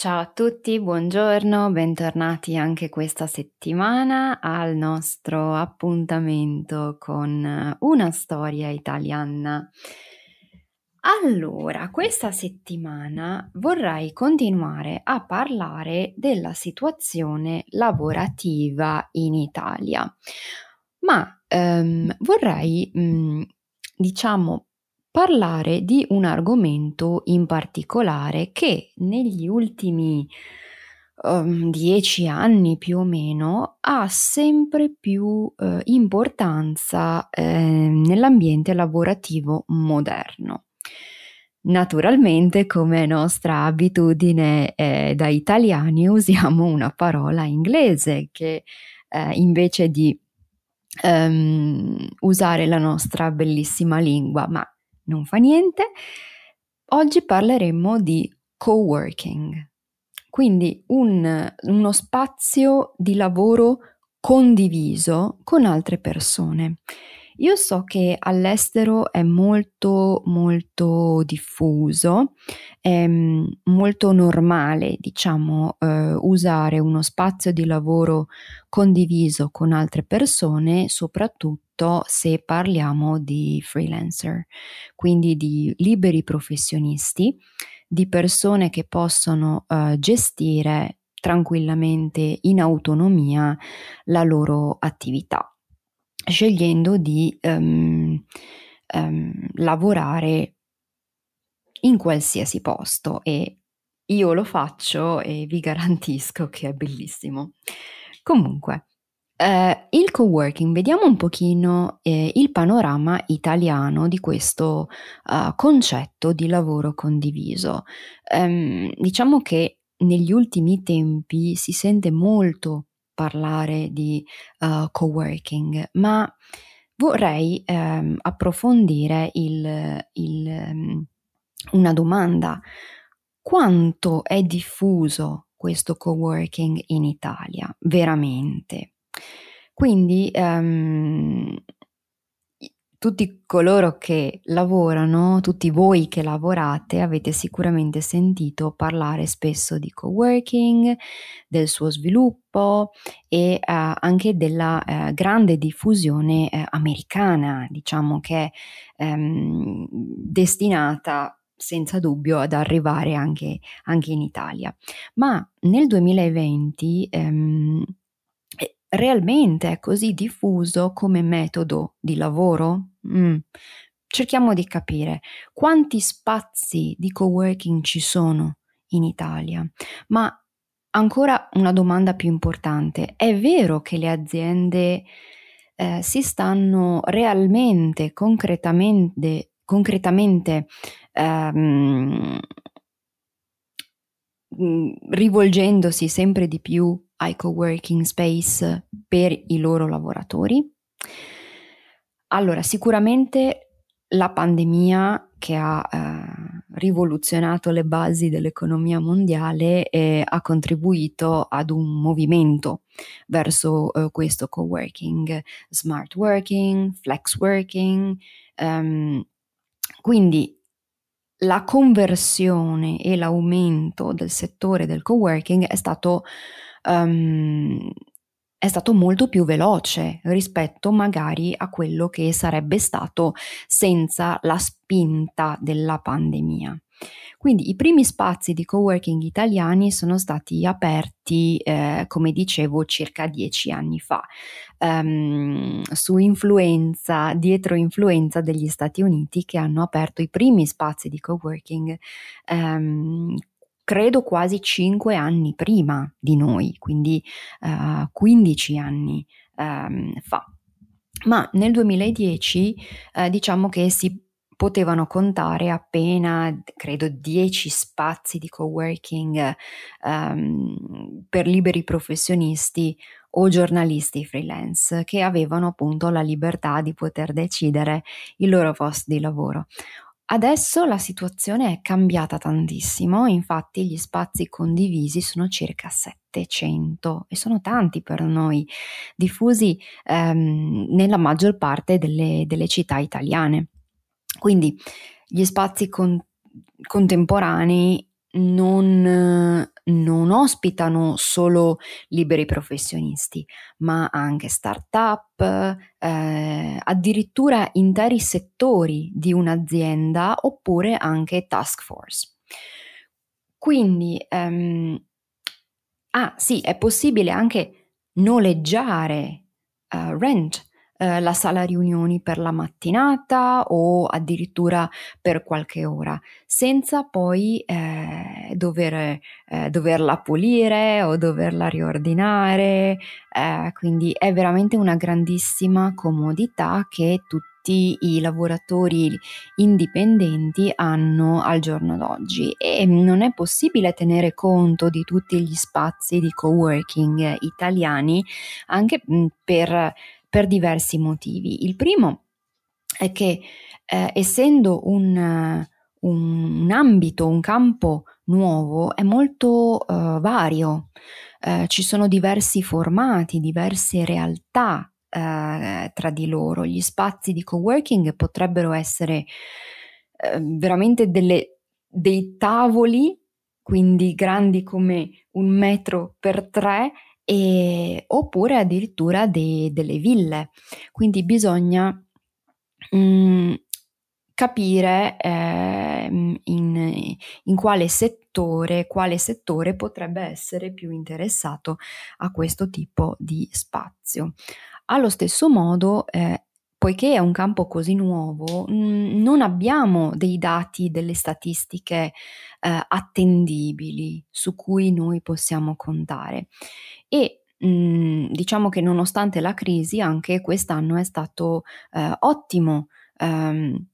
Ciao a tutti, buongiorno, bentornati anche questa settimana al nostro appuntamento con una storia italiana. Allora, questa settimana vorrei continuare a parlare della situazione lavorativa in Italia, ma ehm, vorrei, mh, mm, diciamo, parlare di un argomento in particolare che negli ultimi um, dieci anni più o meno ha sempre più uh, importanza eh, nell'ambiente lavorativo moderno. Naturalmente, come nostra abitudine eh, da italiani, usiamo una parola inglese che eh, invece di um, usare la nostra bellissima lingua, ma non fa niente. Oggi parleremo di coworking, quindi un, uno spazio di lavoro condiviso con altre persone. Io so che all'estero è molto molto diffuso, è molto normale, diciamo, eh, usare uno spazio di lavoro condiviso con altre persone, soprattutto se parliamo di freelancer, quindi di liberi professionisti, di persone che possono eh, gestire tranquillamente in autonomia la loro attività scegliendo di um, um, lavorare in qualsiasi posto e io lo faccio e vi garantisco che è bellissimo. Comunque, eh, il coworking, vediamo un pochino eh, il panorama italiano di questo uh, concetto di lavoro condiviso. Um, diciamo che negli ultimi tempi si sente molto parlare di uh, coworking, ma vorrei um, approfondire il, il, um, una domanda. Quanto è diffuso questo coworking in Italia, veramente? Quindi um, tutti coloro che lavorano, tutti voi che lavorate, avete sicuramente sentito parlare spesso di coworking, del suo sviluppo e uh, anche della uh, grande diffusione uh, americana, diciamo che è um, destinata senza dubbio ad arrivare anche, anche, in Italia. Ma nel 2020 um, realmente è così diffuso come metodo di lavoro? Mm. Cerchiamo di capire quanti spazi di coworking ci sono in Italia, ma ancora una domanda più importante, è vero che le aziende eh, si stanno realmente, concretamente, concretamente ehm, mm, rivolgendosi sempre di più ai co-working space per i loro lavoratori? Allora, sicuramente la pandemia che ha eh, rivoluzionato le basi dell'economia mondiale eh, ha contribuito ad un movimento verso eh, questo co-working, smart working, flex working. Um, quindi la conversione e l'aumento del settore del co-working è stato um, è stato molto più veloce rispetto magari a quello che sarebbe stato senza la spinta della pandemia. Quindi i primi spazi di coworking italiani sono stati aperti, eh, come dicevo, circa dieci anni fa, um, su influenza, dietro influenza degli Stati Uniti che hanno aperto i primi spazi di coworking um, credo quasi cinque anni prima di noi, quindi uh, 15 anni um, fa. Ma nel 2010 eh, diciamo che si potevano contare appena, credo, 10 spazi di coworking um, per liberi professionisti o giornalisti freelance che avevano appunto la libertà di poter decidere il loro posto di lavoro. Adesso la situazione è cambiata tantissimo, infatti gli spazi condivisi sono circa 700 e sono tanti per noi, diffusi ehm, nella maggior parte delle, delle città italiane. Quindi gli spazi con- contemporanei non, non, ospitano solo liberi professionisti, ma anche start-up, eh, addirittura interi settori di un'azienda oppure anche task force. Quindi, ehm, ah sì, è possibile anche noleggiare, uh, rent eh, la sala riunioni per la mattinata o addirittura per qualche ora, senza poi eh, dover, eh, doverla pulire o doverla riordinare. Eh, quindi è veramente una grandissima comodità che tutti i lavoratori indipendenti hanno al giorno d'oggi e non è possibile tenere conto di tutti gli spazi di coworking italiani anche per per diversi motivi. Il primo è che eh, essendo un, un, ambito, un campo nuovo, è molto uh, vario, uh, ci sono diversi formati, diverse realtà uh, tra di loro. Gli spazi di coworking potrebbero essere veramente delle, dei tavoli, quindi grandi come un metro per tre, e, oppure addirittura de, delle ville. Quindi bisogna mh, mm, capire eh, in, in, quale settore, quale settore potrebbe essere più interessato a questo tipo di spazio. Allo stesso modo, eh, poiché è un campo così nuovo, mh, non abbiamo dei dati, delle statistiche eh, attendibili su cui noi possiamo contare. E mh, mhmm, diciamo che nonostante la crisi anche quest'anno è stato eh, ottimo ehm,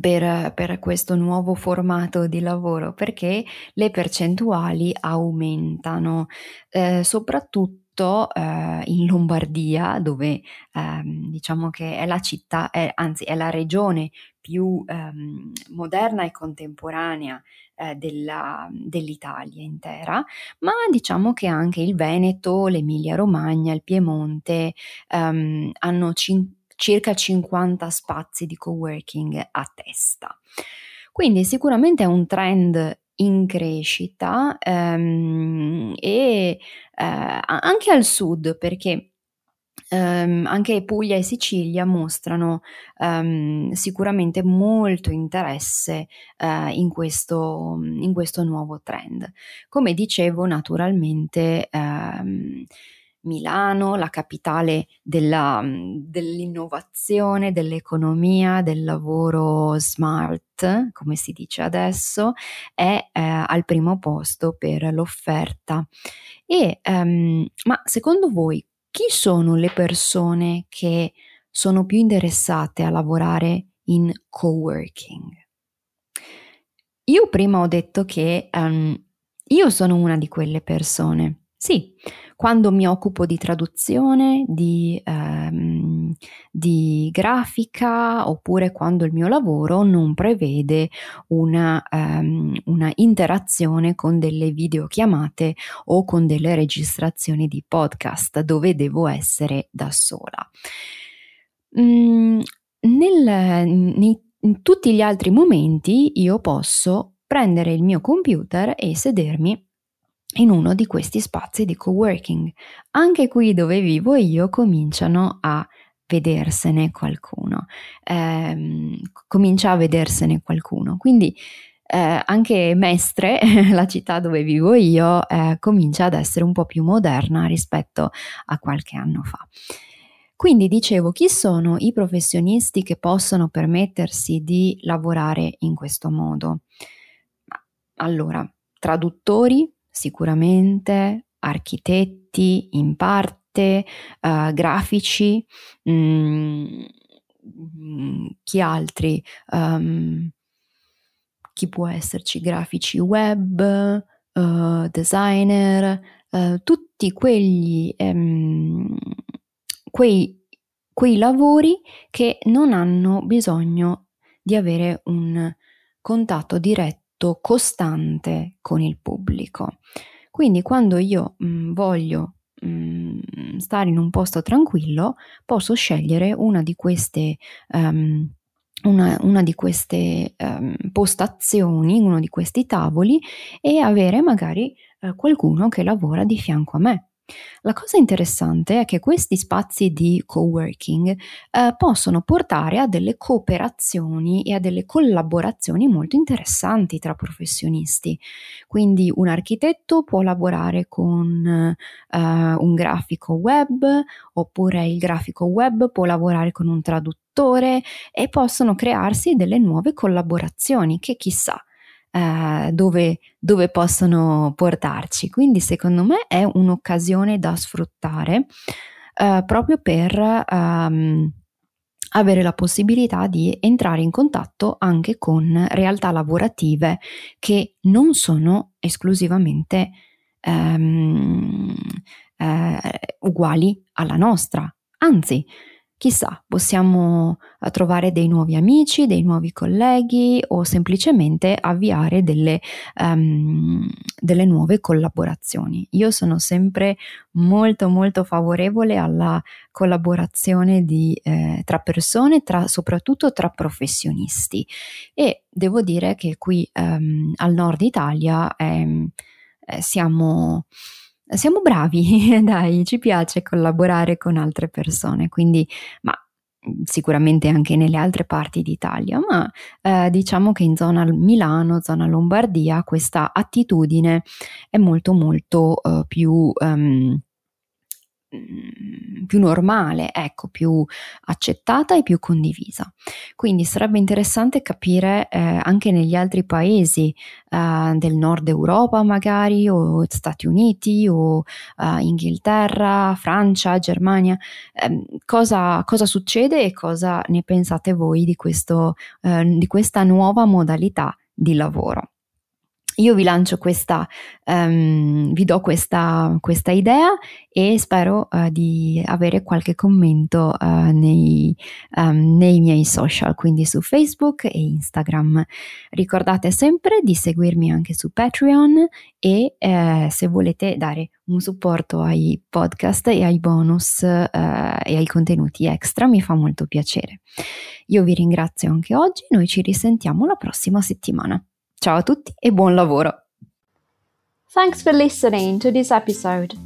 per, per, questo nuovo formato di lavoro perché le percentuali aumentano, eh, soprattutto eh, in Lombardia, dove ehm, diciamo che è la città, è, anzi è la regione più ehm, moderna e contemporanea eh, della, dell'Italia intera, ma diciamo che anche il Veneto, l'Emilia Romagna, il Piemonte ehm, hanno cin- circa 50 spazi di coworking a testa. Quindi sicuramente è un trend in crescita ehm, e eh, anche al sud perché Um, anche Puglia e Sicilia mostrano um, sicuramente molto interesse uh, in, questo, in, questo, nuovo trend. Come dicevo, naturalmente um, Milano, la capitale della, dell'innovazione, dell'economia, del lavoro smart, come si dice adesso, è eh, al primo posto per l'offerta. E, ma secondo voi chi sono le persone che sono più interessate a lavorare in coworking? Io prima ho detto che um, io sono una di quelle persone. Sì, quando mi occupo di traduzione, di, ehm, di, grafica oppure quando il mio lavoro non prevede una, ehm, una, interazione con delle videochiamate o con delle registrazioni di podcast dove devo essere da sola. Mm, nel, nei, in tutti gli altri momenti io posso prendere il mio computer e sedermi in uno di questi spazi di coworking. Anche qui dove vivo io cominciano a vedersene qualcuno, ehm, comincia a vedersene qualcuno. Quindi eh, anche Mestre, la città dove vivo io, eh, comincia ad essere un po' più moderna rispetto a qualche anno fa. Quindi dicevo, chi sono i professionisti che possono permettersi di lavorare in questo modo? Allora, traduttori sicuramente, architetti in parte, uh, grafici, mh, mm, chi altri? Um, chi può esserci? Grafici web, uh, designer, uh, tutti quegli, um, quei, quei lavori che non hanno bisogno di avere un contatto diretto, costante con il pubblico. Quindi quando io mh, mm, voglio mh, mm, stare in un posto tranquillo, posso scegliere una di queste um, una, una, di queste um, postazioni, uno di questi tavoli e avere magari uh, qualcuno che lavora di fianco a me. La cosa interessante è che questi spazi di coworking eh, possono portare a delle cooperazioni e a delle collaborazioni molto interessanti tra professionisti. Quindi un architetto può lavorare con eh, un grafico web oppure il grafico web può lavorare con un traduttore e possono crearsi delle nuove collaborazioni che chissà eh, dove, dove, possono portarci. Quindi secondo me è un'occasione da sfruttare eh, proprio per um, avere la possibilità di entrare in contatto anche con realtà lavorative che non sono esclusivamente um, eh, uguali alla nostra. Anzi, Chissà, possiamo eh, trovare dei nuovi amici, dei nuovi colleghi o semplicemente avviare delle, um, delle nuove collaborazioni. Io sono sempre molto molto favorevole alla collaborazione di, eh, tra persone, tra, soprattutto tra professionisti e devo dire che qui um, al nord Italia eh, siamo siamo bravi, dai, ci piace collaborare con altre persone, quindi, ma sicuramente anche nelle altre parti d'Italia, ma eh, diciamo che in zona Milano, zona Lombardia, questa attitudine è molto molto eh, più um, più normale, ecco, più accettata e più condivisa. Quindi sarebbe interessante capire eh, anche negli altri paesi eh, del nord Europa magari o Stati Uniti o eh, Inghilterra, Francia, Germania, ehm, cosa, cosa, succede e cosa ne pensate voi di, questo, eh, di questa nuova modalità di lavoro. Io vi lancio questa, um, vi do questa, questa, idea e spero uh, di avere qualche commento uh, nei, um, nei, miei social, quindi su Facebook e Instagram. Ricordate sempre di seguirmi anche su Patreon e eh, se volete dare un supporto ai podcast e ai bonus eh, e ai contenuti extra mi fa molto piacere. Io vi ringrazio anche oggi, noi ci risentiamo la prossima settimana. Ciao a tutti e buon lavoro! Thanks for listening to this episode.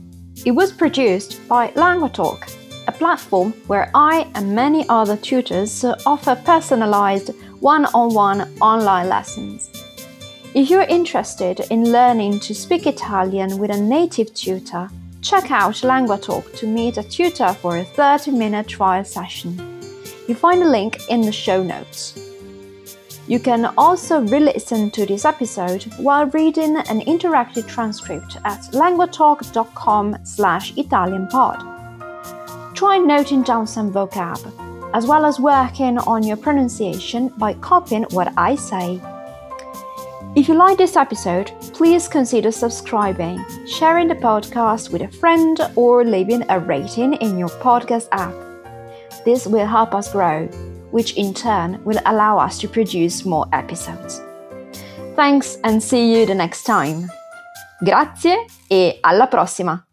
It was produced by LanguaTalk, a platform where I and many other tutors offer personalized one on one online lessons. If you're interested in learning to speak Italian with a native tutor, check out LanguaTalk to meet a tutor for a 30 minute trial session. You find a link in the show notes. You can also re-listen to this episode while reading an interactive transcript at languatalk.com slash italianpod. Try noting down some vocab, as well as working on your pronunciation by copying what I say. If you like this episode, please consider subscribing, sharing the podcast with a friend, or leaving a rating in your podcast app. This will help us grow which in turn will allow us to produce more episodes. Thanks and see you the next time. Grazie e alla prossima!